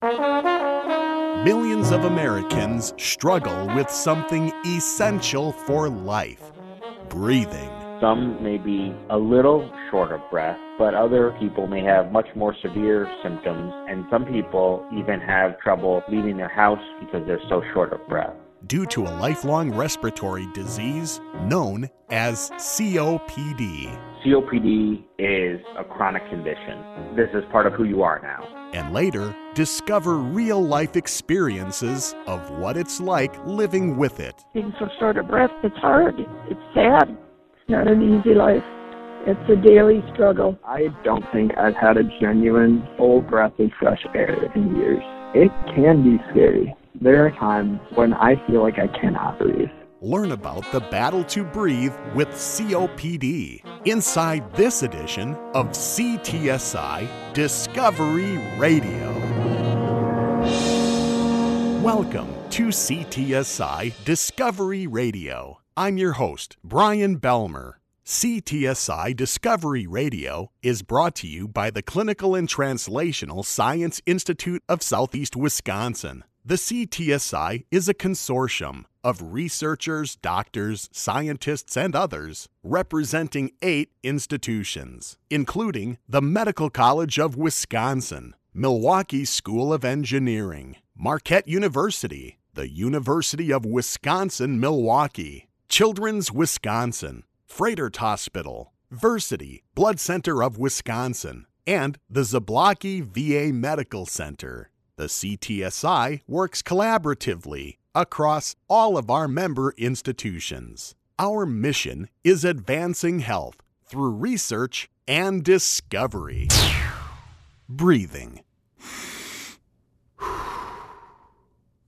Millions of Americans struggle with something essential for life breathing. Some may be a little short of breath, but other people may have much more severe symptoms, and some people even have trouble leaving their house because they're so short of breath. Due to a lifelong respiratory disease known as COPD. COPD is a chronic condition. This is part of who you are now. And later, discover real life experiences of what it's like living with it. Being so short of breath, it's hard. It's sad. It's not an easy life. It's a daily struggle. I don't think I've had a genuine full breath of fresh air in years. It can be scary. There are times when I feel like I cannot breathe. Learn about the battle to breathe with COPD inside this edition of CTSI Discovery Radio. Welcome to CTSI Discovery Radio. I'm your host, Brian Belmer. CTSI Discovery Radio is brought to you by the Clinical and Translational Science Institute of Southeast Wisconsin. The CTSI is a consortium of researchers, doctors, scientists, and others representing eight institutions, including the Medical College of Wisconsin, Milwaukee School of Engineering, Marquette University, the University of Wisconsin Milwaukee, Children's Wisconsin, Froedtert Hospital, Versiti, Blood Center of Wisconsin, and the Zablocki VA Medical Center. The CTSI works collaboratively across all of our member institutions. Our mission is advancing health through research and discovery. Breathing.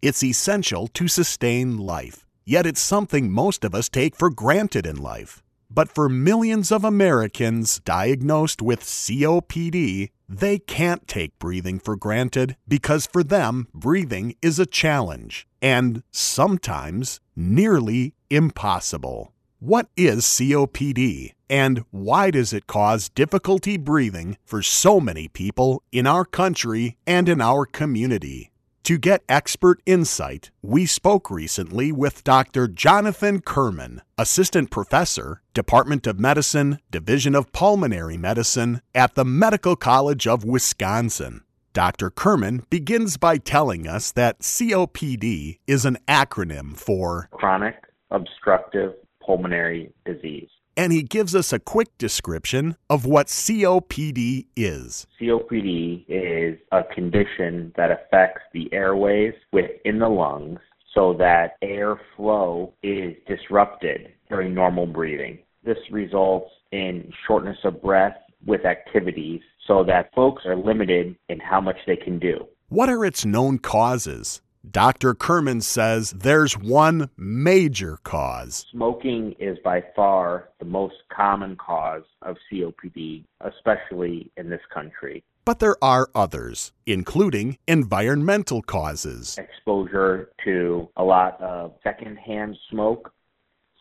It's essential to sustain life, yet it's something most of us take for granted in life. But for millions of Americans diagnosed with COPD, they can't take breathing for granted because for them, breathing is a challenge and sometimes nearly impossible. What is COPD and why does it cause difficulty breathing for so many people in our country and in our community? To get expert insight, we spoke recently with Dr. Jonathan Kurman, Assistant Professor, Department of Medicine, Division of Pulmonary Medicine at the Medical College of Wisconsin. Dr. Kurman begins by telling us that COPD is an acronym for Chronic Obstructive Pulmonary Disease. And he gives us a quick description of what COPD is. COPD is a condition that affects the airways within the lungs so that airflow is disrupted during normal breathing. This results in shortness of breath with activities so that folks are limited in how much they can do. What are its known causes? Dr. Kurman says there's one major cause. Smoking is by far the most common cause of COPD, especially in this country. But there are others, including environmental causes. Exposure to a lot of secondhand smoke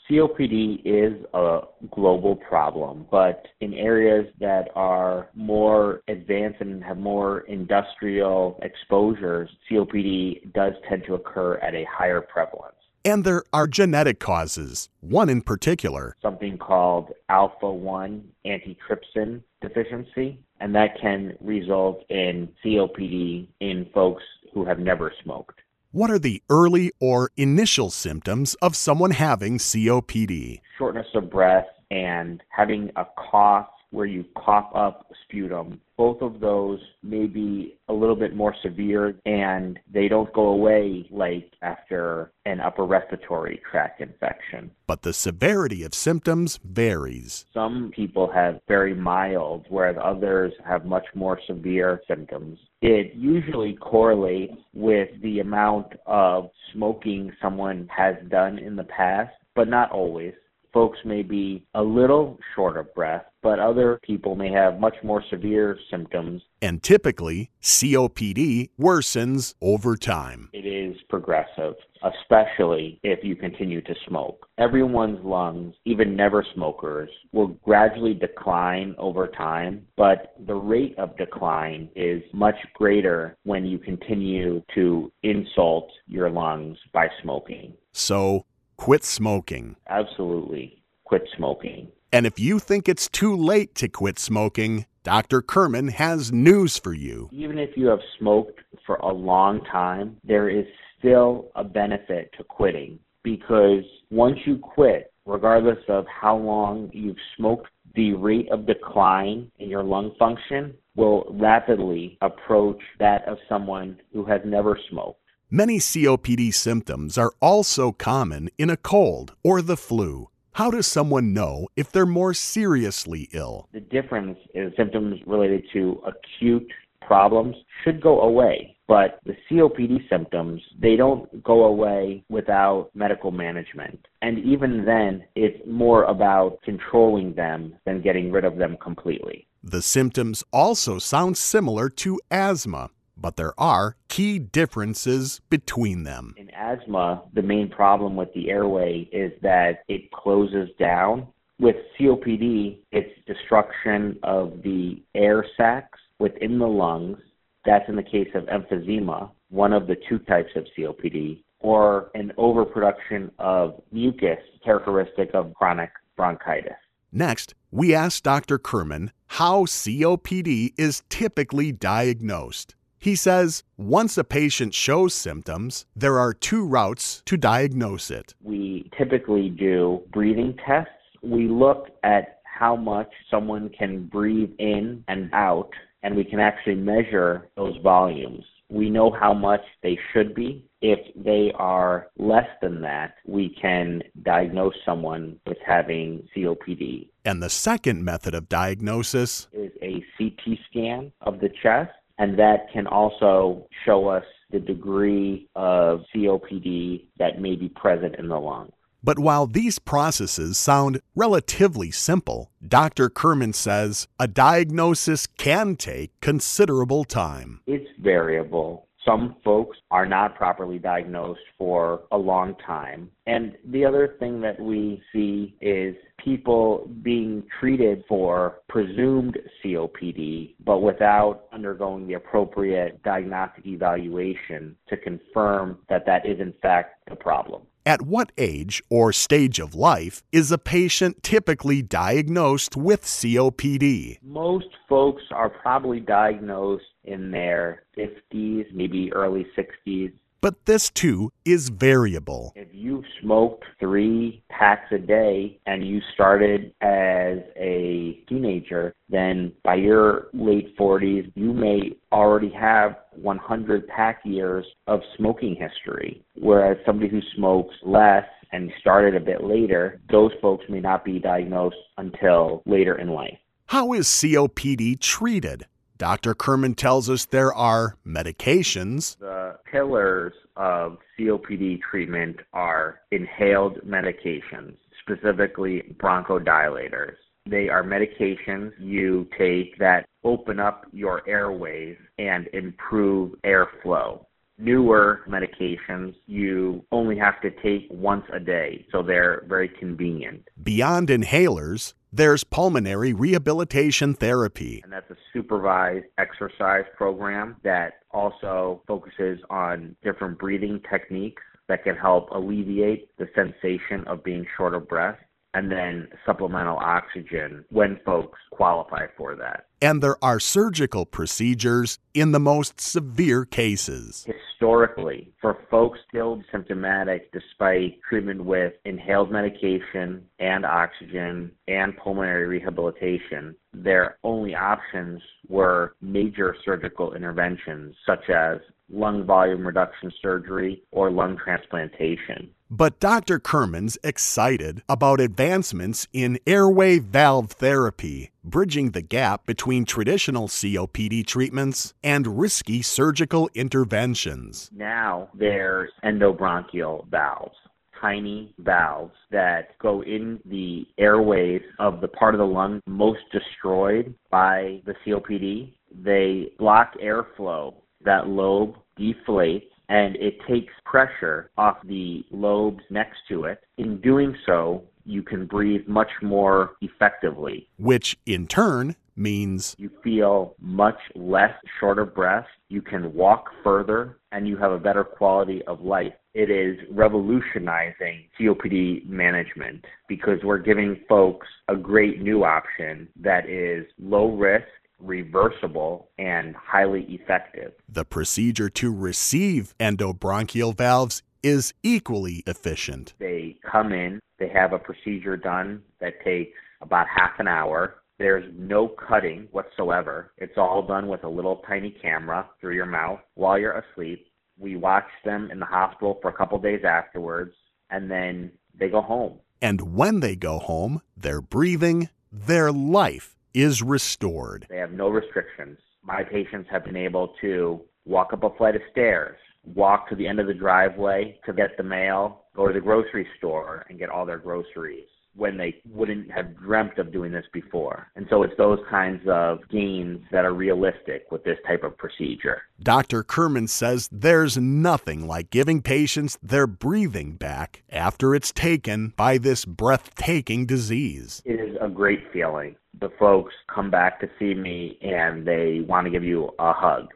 COPD is a global problem, but in areas that are more advanced and have more industrial exposures, COPD does tend to occur at a higher prevalence. And there are genetic causes, one in particular. Something called alpha 1 antitrypsin deficiency, and that can result in COPD in folks who have never smoked. What are the early or initial symptoms of someone having COPD? Shortness of breath and having a cough where you cough up sputum. Both of those may be a little bit more severe and they don't go away like after an upper respiratory tract infection. But the severity of symptoms varies. Some people have very mild, whereas others have much more severe symptoms. It usually correlates with the amount of smoking someone has done in the past, but not always folks may be a little short of breath, but other people may have much more severe symptoms. And typically, COPD worsens over time. It is progressive, especially if you continue to smoke. Everyone's lungs, even never smokers, will gradually decline over time, but the rate of decline is much greater when you continue to insult your lungs by smoking. So, quit smoking. Absolutely. Quit smoking. And if you think it's too late to quit smoking, Dr. Kurman has news for you. Even if you have smoked for a long time, there is still a benefit to quitting because once you quit, regardless of how long you've smoked, the rate of decline in your lung function will rapidly approach that of someone who has never smoked. Many COPD symptoms are also common in a cold or the flu. How does someone know if they're more seriously ill? The difference is symptoms related to acute problems should go away, but the COPD symptoms, they don't go away without medical management. And even then, it's more about controlling them than getting rid of them completely. The symptoms also sound similar to asthma but there are key differences between them. In asthma, the main problem with the airway is that it closes down. With COPD, it's destruction of the air sacs within the lungs. That's in the case of emphysema, one of the two types of COPD, or an overproduction of mucus characteristic of chronic bronchitis. Next, we asked Dr. Kurman how COPD is typically diagnosed. He says once a patient shows symptoms, there are two routes to diagnose it. We typically do breathing tests. We look at how much someone can breathe in and out, and we can actually measure those volumes. We know how much they should be. If they are less than that, we can diagnose someone with having COPD. And the second method of diagnosis is a CT scan of the chest and that can also show us the degree of COPD that may be present in the lung. But while these processes sound relatively simple, Dr. Kurman says a diagnosis can take considerable time. It's variable. Some folks are not properly diagnosed for a long time. And the other thing that we see is people being treated for presumed COPD, but without undergoing the appropriate diagnostic evaluation to confirm that that is in fact the problem. At what age or stage of life is a patient typically diagnosed with COPD? Most folks are probably diagnosed in their 50s, maybe early 60s. But this too is variable. If you smoked three packs a day and you started as a teenager, then by your late 40s, you may already have 100 pack years of smoking history. Whereas somebody who smokes less and started a bit later, those folks may not be diagnosed until later in life. How is COPD treated? Dr. Kurman tells us there are medications. The pillars of COPD treatment are inhaled medications, specifically bronchodilators. They are medications you take that open up your airways and improve airflow. Newer medications you only have to take once a day, so they're very convenient. Beyond inhalers, there's pulmonary rehabilitation therapy. And that's a supervised exercise program that also focuses on different breathing techniques that can help alleviate the sensation of being short of breath and then supplemental oxygen when folks qualify for that. And there are surgical procedures in the most severe cases. Historically, for folks still symptomatic despite treatment with inhaled medication and oxygen and pulmonary rehabilitation, their only options were major surgical interventions such as lung volume reduction surgery or lung transplantation. But Dr. Kurman's excited about advancements in airway valve therapy, bridging the gap between traditional COPD treatments and risky surgical interventions. Now there's endobronchial valves. tiny valves that go in the airways of the part of the lung most destroyed by the COPD. They block airflow. That lobe deflates and it takes pressure off the lobes next to it. In doing so, you can breathe much more effectively. Which in turn means you feel much less short of breath, you can walk further, and you have a better quality of life. It is revolutionizing COPD management because we're giving folks a great new option that is low risk reversible, and highly effective. The procedure to receive endobronchial valves is equally efficient. They come in, they have a procedure done that takes about half an hour. There's no cutting whatsoever. It's all done with a little tiny camera through your mouth while you're asleep. We watch them in the hospital for a couple days afterwards, and then they go home. And when they go home, their breathing, their life is restored. They have no restrictions. My patients have been able to walk up a flight of stairs, walk to the end of the driveway to get the mail, go to the grocery store and get all their groceries when they wouldn't have dreamt of doing this before. And so it's those kinds of gains that are realistic with this type of procedure. Dr. Kurman says there's nothing like giving patients their breathing back after it's taken by this breathtaking disease. It is a great feeling the folks come back to see me and they want to give you a hug.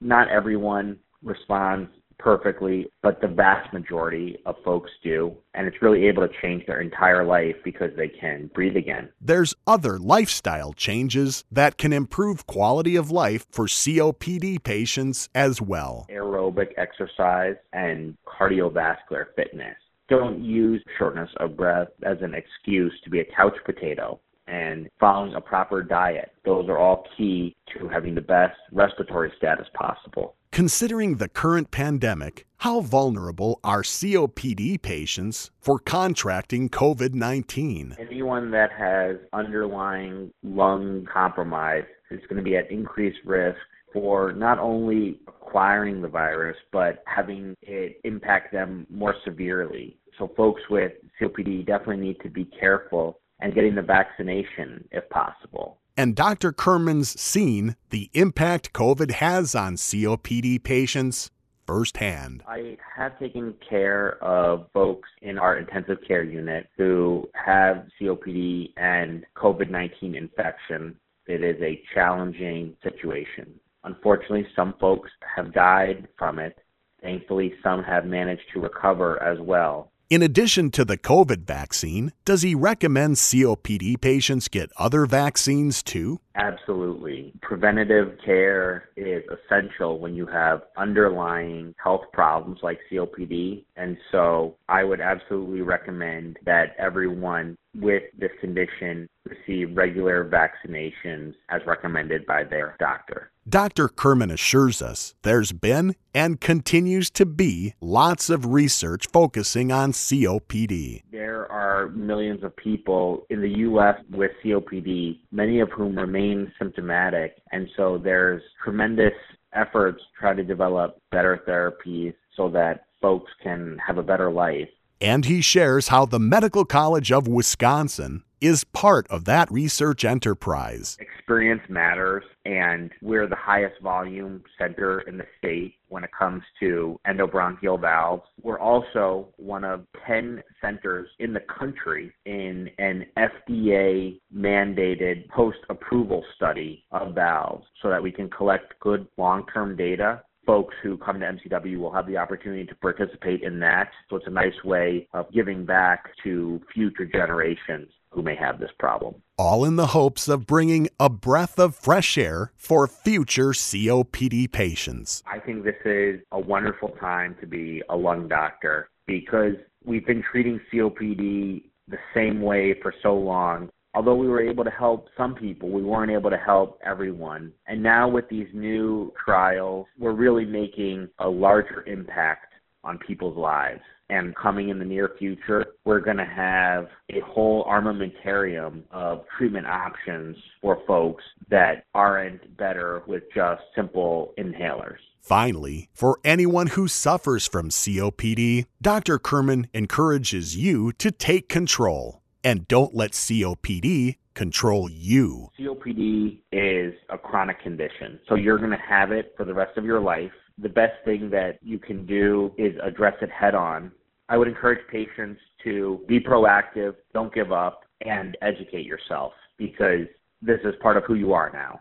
Not everyone responds perfectly, but the vast majority of folks do. And it's really able to change their entire life because they can breathe again. There's other lifestyle changes that can improve quality of life for COPD patients as well. Aerobic exercise and cardiovascular fitness. Don't use shortness of breath as an excuse to be a couch potato and following a proper diet. Those are all key to having the best respiratory status possible. Considering the current pandemic, how vulnerable are COPD patients for contracting COVID 19? Anyone that has underlying lung compromise is going to be at increased risk for not only acquiring the virus, but having it impact them more severely. So, folks with COPD definitely need to be careful and getting the vaccination if possible. And Dr. Kurman's seen the impact COVID has on COPD patients firsthand. I have taken care of folks in our intensive care unit who have COPD and COVID 19 infection. It is a challenging situation. Unfortunately, some folks have died from it. Thankfully, some have managed to recover as well. In addition to the COVID vaccine, does he recommend COPD patients get other vaccines too? Absolutely. Preventative care is essential when you have underlying health problems like COPD. And so I would absolutely recommend that everyone with this condition receive regular vaccinations as recommended by their doctor. Dr. Kurman assures us there's been and continues to be lots of research focusing on COPD. There are millions of people in the U.S. with COPD, many of whom remain symptomatic. And so there's tremendous efforts to try to develop better therapies so that folks can have a better life. And he shares how the Medical College of Wisconsin is part of that research enterprise. Experience matters, and we're the highest volume center in the state when it comes to endobronchial valves. We're also one of 10 centers in the country in an FDA mandated post approval study of valves so that we can collect good long term data folks who come to MCW will have the opportunity to participate in that. So it's a nice way of giving back to future generations who may have this problem. All in the hopes of bringing a breath of fresh air for future COPD patients. I think this is a wonderful time to be a lung doctor because we've been treating COPD the same way for so long. Although we were able to help some people, we weren't able to help everyone. And now with these new trials, we're really making a larger impact on people's lives and coming in the near future, we're going to have a whole armamentarium of treatment options for folks that aren't better with just simple inhalers. Finally, for anyone who suffers from COPD, Dr. Kurman encourages you to take control and don't let COPD control you. COPD is a chronic condition, so you're going to have it for the rest of your life. The best thing that you can do is address it head on. I would encourage patients to be proactive, don't give up, and educate yourself because this is part of who you are now.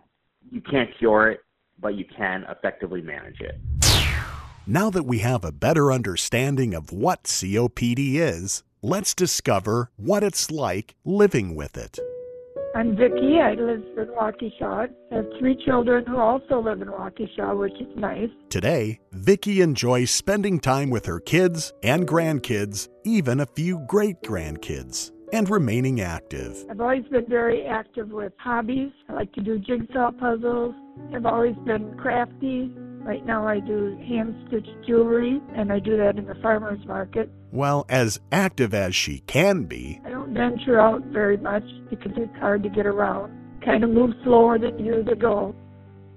You can't cure it, but you can effectively manage it. Now that we have a better understanding of what COPD is, let's discover what it's like living with it. I'm Vicki. I live in Waukesha. I have three children who also live in Waukesha, which is nice. Today, Vicki enjoys spending time with her kids and grandkids, even a few great grandkids, and remaining active. I've always been very active with hobbies. I like to do jigsaw puzzles. I've always been crafty. Right now, I do hand stitched jewelry, and I do that in the farmer's market. Well, as active as she can be, I don't venture out very much because it's hard to get around. Kind of move slower than years ago.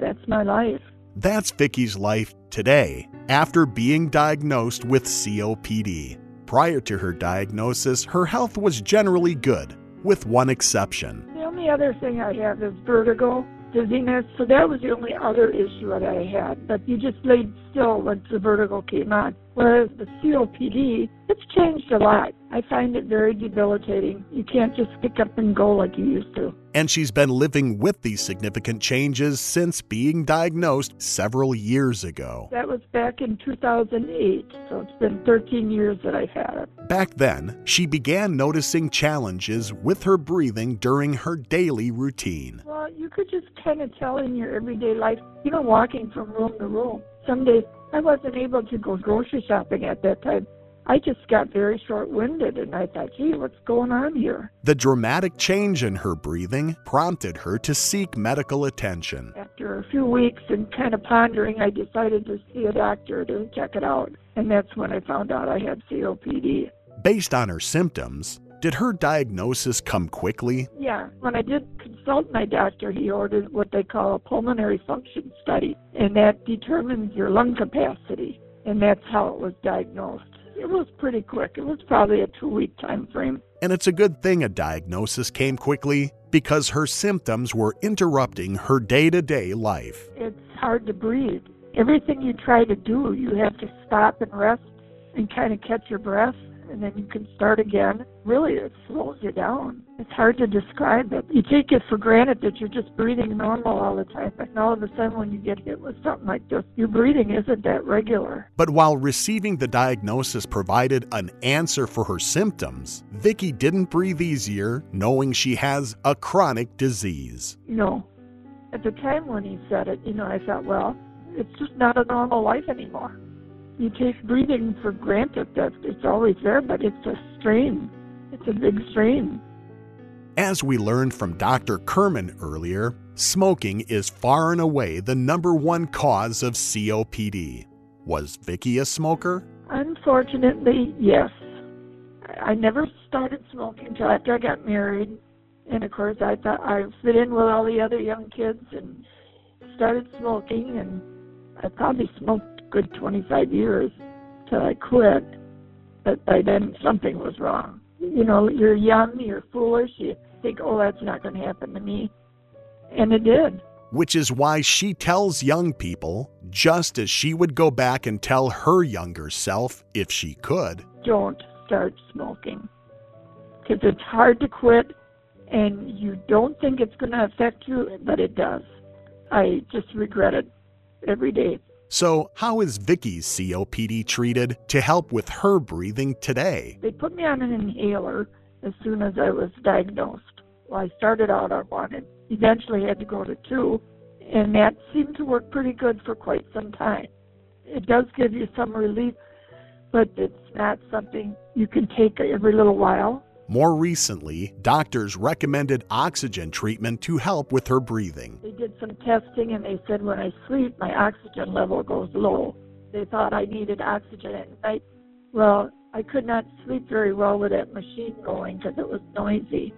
That's my life. that's Vicki's life today after being diagnosed with COPD. Prior to her diagnosis, her health was generally good, with one exception. The only other thing I have is vertigo, dizziness. So that was the only other issue that I had. But you just laid still once the vertigo came on. Whereas the COPD, it's changed a lot. I find it very debilitating. You can't just pick up and go like you used to. And she's been living with these significant changes since being diagnosed several years ago. That was back in 2008. So it's been 13 years that I've had it. Back then, she began noticing challenges with her breathing during her daily routine. Well, you could just kind of tell in your everyday life, you know, walking from room to room. Some days I wasn't able to go grocery shopping at that time. I just got very short winded and I thought, gee, what's going on here? The dramatic change in her breathing prompted her to seek medical attention. After a few weeks and kind of pondering, I decided to see a doctor to check it out. And that's when I found out I had COPD. Based on her symptoms, did her diagnosis come quickly? Yeah, when I did consult my doctor, he ordered what they call a pulmonary function study, and that determines your lung capacity, and that's how it was diagnosed. It was pretty quick. It was probably a two week time frame. And it's a good thing a diagnosis came quickly because her symptoms were interrupting her day to day life. It's hard to breathe. Everything you try to do, you have to stop and rest and kind of catch your breath, and then you can start again. Really, it slows you down. It's hard to describe it. You take it for granted that you're just breathing normal all the time, but all of a sudden, when you get hit with something like this, your breathing isn't that regular. But while receiving the diagnosis provided an answer for her symptoms, Vicky didn't breathe easier knowing she has a chronic disease. You know, at the time when he said it, you know, I thought, well, it's just not a normal life anymore. You take breathing for granted that it's always there, but it's a strain. It's a big strain. As we learned from Dr. Kurman earlier, smoking is far and away the number one cause of COPD. Was Vicky a smoker? Unfortunately, yes. I never started smoking until after I got married. And of course, I thought I fit in with all the other young kids and started smoking. And I probably smoked good 25 years till I quit. But by then, something was wrong. You know, you're young, you're foolish, you think, oh, that's not going to happen to me. And it did. Which is why she tells young people, just as she would go back and tell her younger self if she could. don't start smoking because it's hard to quit and you don't think it's going to affect you, but it does. I just regret it every day. So, how is Vicky's COPD treated to help with her breathing today? They put me on an inhaler as soon as I was diagnosed. Well, I started out on one and eventually had to go to two, and that seemed to work pretty good for quite some time. It does give you some relief, but it's not something you can take every little while. More recently, doctors recommended oxygen treatment to help with her breathing. They did some testing and they said when I sleep, my oxygen level goes low. They thought I needed oxygen at night. Well, I could not sleep very well with that machine going because it was noisy.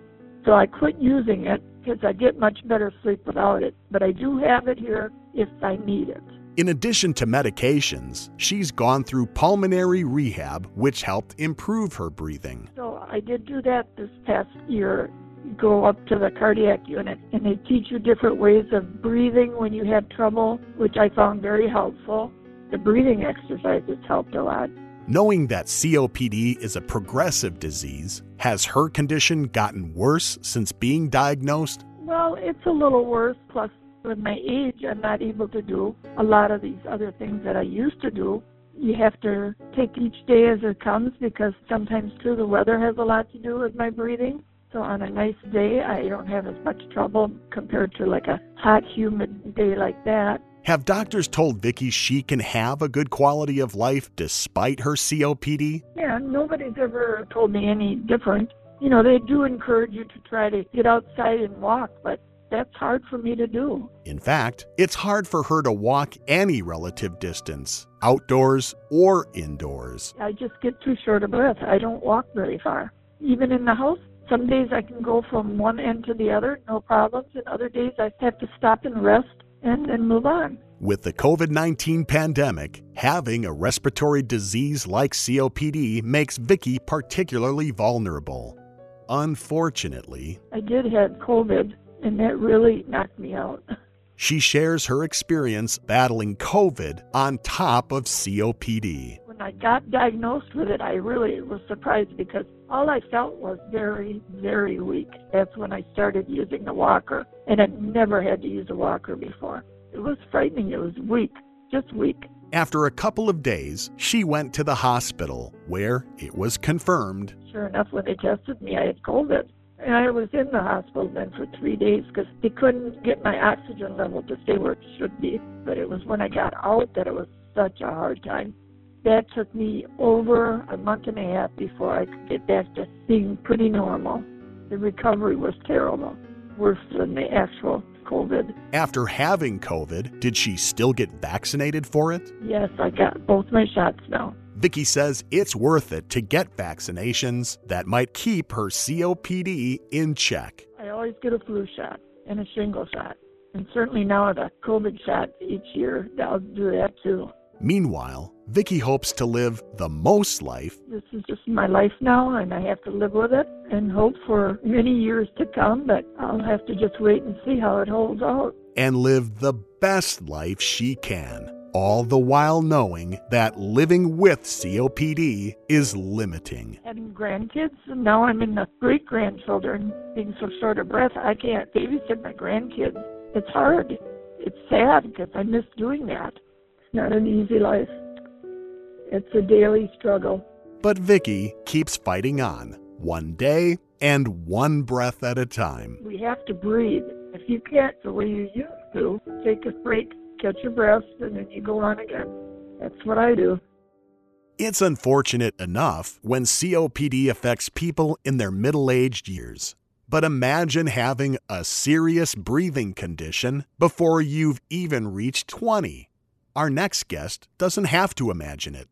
So I quit using it because I get much better sleep without it. But I do have it here if I need it. In addition to medications, she's gone through pulmonary rehab, which helped improve her breathing. So I did do that this past year. Go up to the cardiac unit and they teach you different ways of breathing when you have trouble, which I found very helpful. The breathing exercises helped a lot. Knowing that COPD is a progressive disease, has her condition gotten worse since being diagnosed? Well, it's a little worse. Plus, with my age, I'm not able to do a lot of these other things that I used to do. You have to take each day as it comes because sometimes, too, the weather has a lot to do with my breathing. So on a nice day, I don't have as much trouble compared to like a hot, humid day like that. Have doctors told Vicky she can have a good quality of life despite her COPD? Yeah, nobody's ever told me any different. You know, they do encourage you to try to get outside and walk, but that's hard for me to do. In fact, it's hard for her to walk any relative distance, outdoors or indoors. I just get too short of breath. I don't walk very far. Even in the house, some days I can go from one end to the other, no problems, and other days I have to stop and rest and then move on. With the COVID 19 pandemic, having a respiratory disease like COPD makes Vicky particularly vulnerable. Unfortunately, I did have COVID, and that really knocked me out. She shares her experience battling COVID on top of COPD. When I got diagnosed with it, I really was surprised because all I felt was very, very weak. That's when I started using the walker, and I'd never had to use a walker before. It was frightening. It was weak, just weak. After a couple of days, she went to the hospital where it was confirmed. Sure enough, when they tested me, I had COVID. And I was in the hospital then for three days because they couldn't get my oxygen level to stay where it should be. But it was when I got out that it was such a hard time. That took me over a month and a half before I could get back to being pretty normal. The recovery was terrible, worse than the actual COVID. After having COVID, did she still get vaccinated for it? Yes, I got both my shots now. Vicky says it's worth it to get vaccinations that might keep her COPD in check. I always get a flu shot and a shingle shot. And certainly now the COVID shot each year, I'll do that too. Meanwhile, Vicky hopes to live the most life. This is just my life now, and I have to live with it and hope for many years to come, but I'll have to just wait and see how it holds out. And live the best life she can all the while knowing that living with COPD is limiting. Having grandkids, and now I'm in the great grandchildren, being so short of breath, I can't babysit my grandkids. It's hard. It's sad because I miss doing that. It's not an easy life. It's a daily struggle. But Vicky keeps fighting on, one day and one breath at a time. We have to breathe. If you can't the way you used to, take a break catch your breath, and then you go on again. That's what I do. It's unfortunate enough when COPD affects people in their middle aged years. But imagine having a serious breathing condition before you've even reached 20. Our next guest doesn't have to imagine it,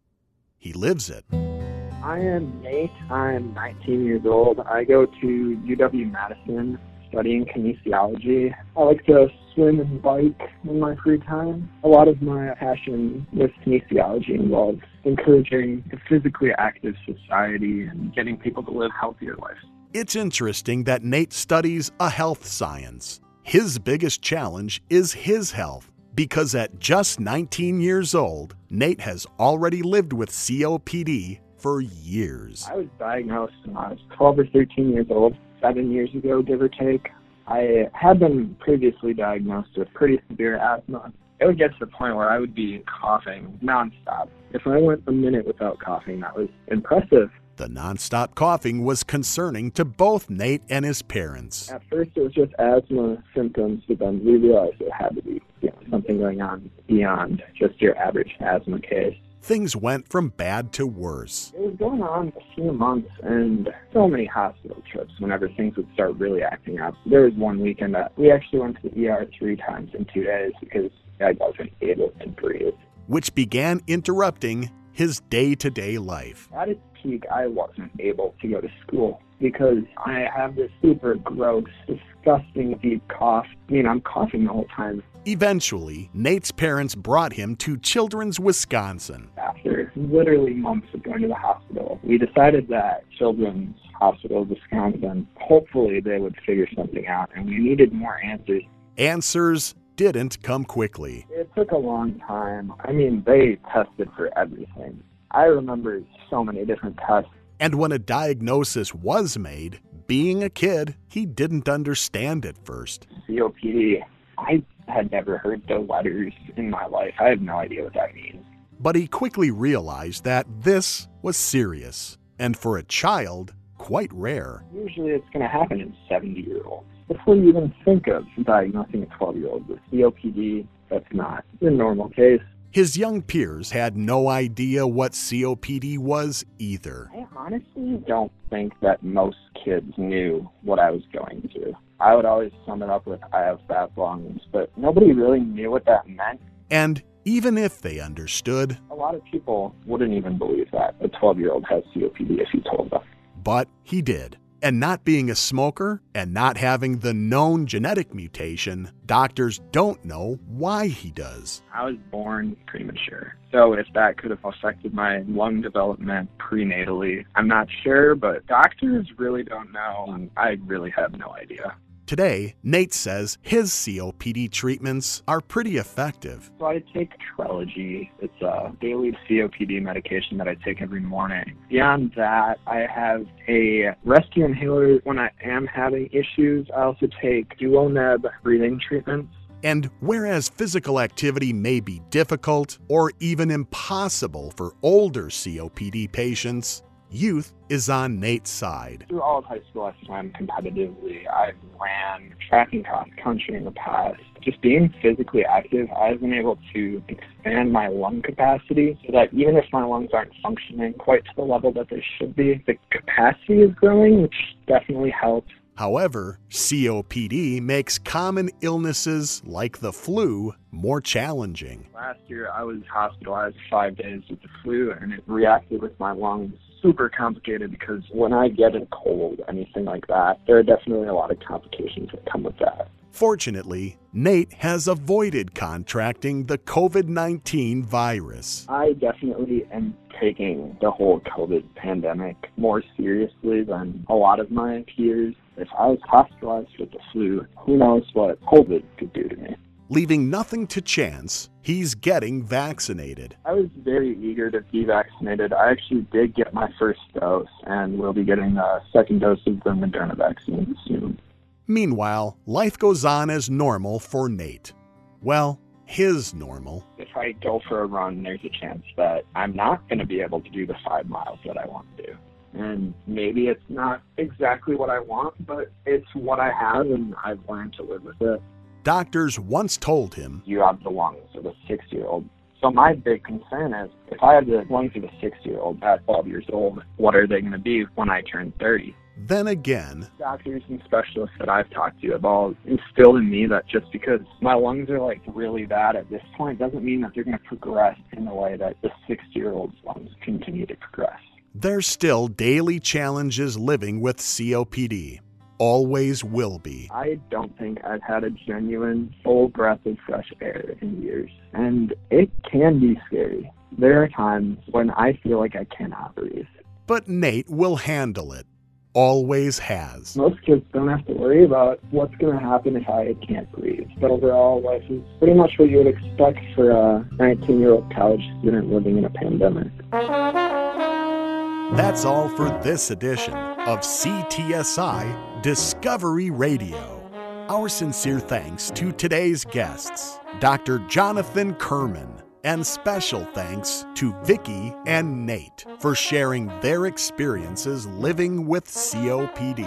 he lives it. I am Nate. I'm 19 years old. I go to UW Madison studying kinesiology. I like to swim and bike in my free time. A lot of my passion with kinesiology involves encouraging a physically active society and getting people to live healthier lives. It's interesting that Nate studies a health science. His biggest challenge is his health because at just 19 years old, Nate has already lived with COPD for years. I was diagnosed when I was 12 or 13 years old seven years ago, give or take. I had been previously diagnosed with pretty severe asthma. It would get to the point where I would be coughing nonstop. If I went a minute without coughing, that was impressive. The nonstop coughing was concerning to both Nate and his parents. At first, it was just asthma symptoms, but then we realized it had to be you know, something going on beyond just your average asthma case things went from bad to worse. It was going on a few months and so many hospital trips whenever things would start really acting up. There was one weekend that we actually went to the ER three times in two days because I wasn't able to breathe. Which began interrupting his day to day life. At its peak, I wasn't able to go to school. Because I have this super gross, disgusting deep cough. I mean, I'm coughing the whole time. Eventually, Nate's parents brought him to Children's Wisconsin. After literally months of going to the hospital, we decided that Children's Hospital Wisconsin, hopefully they would figure something out, and we needed more answers. Answers didn't come quickly. It took a long time. I mean, they tested for everything. I remember so many different tests. And when a diagnosis was made, being a kid, he didn't understand at first. COPD, I had never heard the letters in my life. I have no idea what that means. But he quickly realized that this was serious, and for a child, quite rare. Usually it's going to happen in 70 year olds. Before you even think of diagnosing a 12 year old with COPD, that's not the normal case. His young peers had no idea what COPD was either. I honestly don't think that most kids knew what I was going through. I would always sum it up with I have fat lungs, but nobody really knew what that meant. And even if they understood, a lot of people wouldn't even believe that a 12 year old has COPD if you told them. But he did. And not being a smoker and not having the known genetic mutation, doctors don't know why he does. I was born premature. So if that could have affected my lung development prenatally, I'm not sure, but doctors really don't know. I really have no idea. Today, Nate says his COPD treatments are pretty effective. So I take Trelegy. It's a daily COPD medication that I take every morning. Beyond that, I have a rescue inhaler when I am having issues. I also take Duoneb breathing treatments. And whereas physical activity may be difficult or even impossible for older COPD patients, youth is on Nate's side. Through all of high school, I swam competitively. I ran track and cross country in the past. Just being physically active, I've been able to expand my lung capacity so that even if my lungs aren't functioning quite to the level that they should be, the capacity is growing, which definitely helps. However, COPD makes common illnesses like the flu more challenging. Last year, I was hospitalized five days with the flu, and it reacted with my lungs super complicated because when I get a cold, anything like that, there are definitely a lot of complications that come with that. Fortunately, Nate has avoided contracting the COVID 19 virus. I definitely am taking the whole COVID pandemic more seriously than a lot of my peers. If I was hospitalized with the flu, who knows what COVID could do to me. Leaving nothing to chance, he's getting vaccinated. I was very eager to be vaccinated. I actually did get my first dose and will be getting a second dose of the Moderna vaccine soon. Meanwhile, life goes on as normal for Nate. Well, his normal. If I go for a run, there's a chance that I'm not going to be able to do the five miles that I want to do. And maybe it's not exactly what I want, but it's what I have, and I've learned to live with it. Doctors once told him, You have the lungs of a six year old. So my big concern is if I have the lungs of a six year old at 12 years old, what are they going to be when I turn 30? Then again, doctors and specialists that I've talked to have all instilled in me that just because my lungs are like really bad at this point doesn't mean that they're going to progress in the way that the six year old's lungs continue to progress. There's still daily challenges living with COPD always will be. I don't think I've had a genuine full breath of fresh air in years, and it can be scary. There are times when I feel like I cannot breathe. But Nate will handle it. Always has. Most kids don't have to worry about what's going to happen if I can't breathe. But overall, life is pretty much what you would expect for a 19 year old college student living in a pandemic. That's all for this edition of CTSI Discovery Radio. Our sincere thanks to today's guests, Dr. Jonathan Kurman, and special thanks to Vicki and Nate for sharing their experiences living with COPD.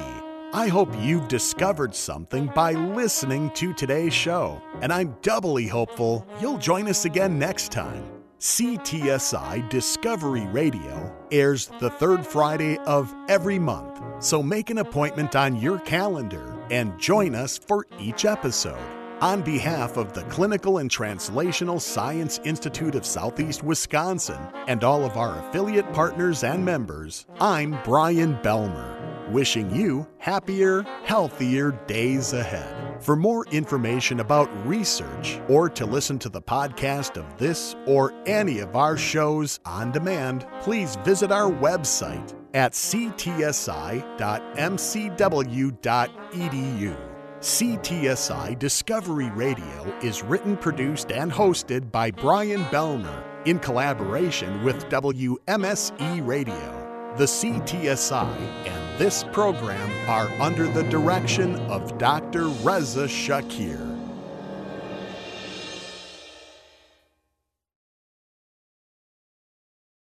I hope you've discovered something by listening to today's show, and I'm doubly hopeful you'll join us again next time. CTSI Discovery Radio airs the third Friday of every month, so make an appointment on your calendar and join us for each episode. On behalf of the Clinical and Translational Science Institute of Southeast Wisconsin and all of our affiliate partners and members, I'm Brian Belmer. wishing you happier, healthier days ahead. For more information about research or to listen to the podcast of this or any of our shows on demand, please visit our website at ctsi.mcw.edu. CTSI Discovery Radio is written, produced, and hosted by Brian Belmer in collaboration with WMSE Radio. The CTSI and this program are under the direction of Dr. Reza Shaker.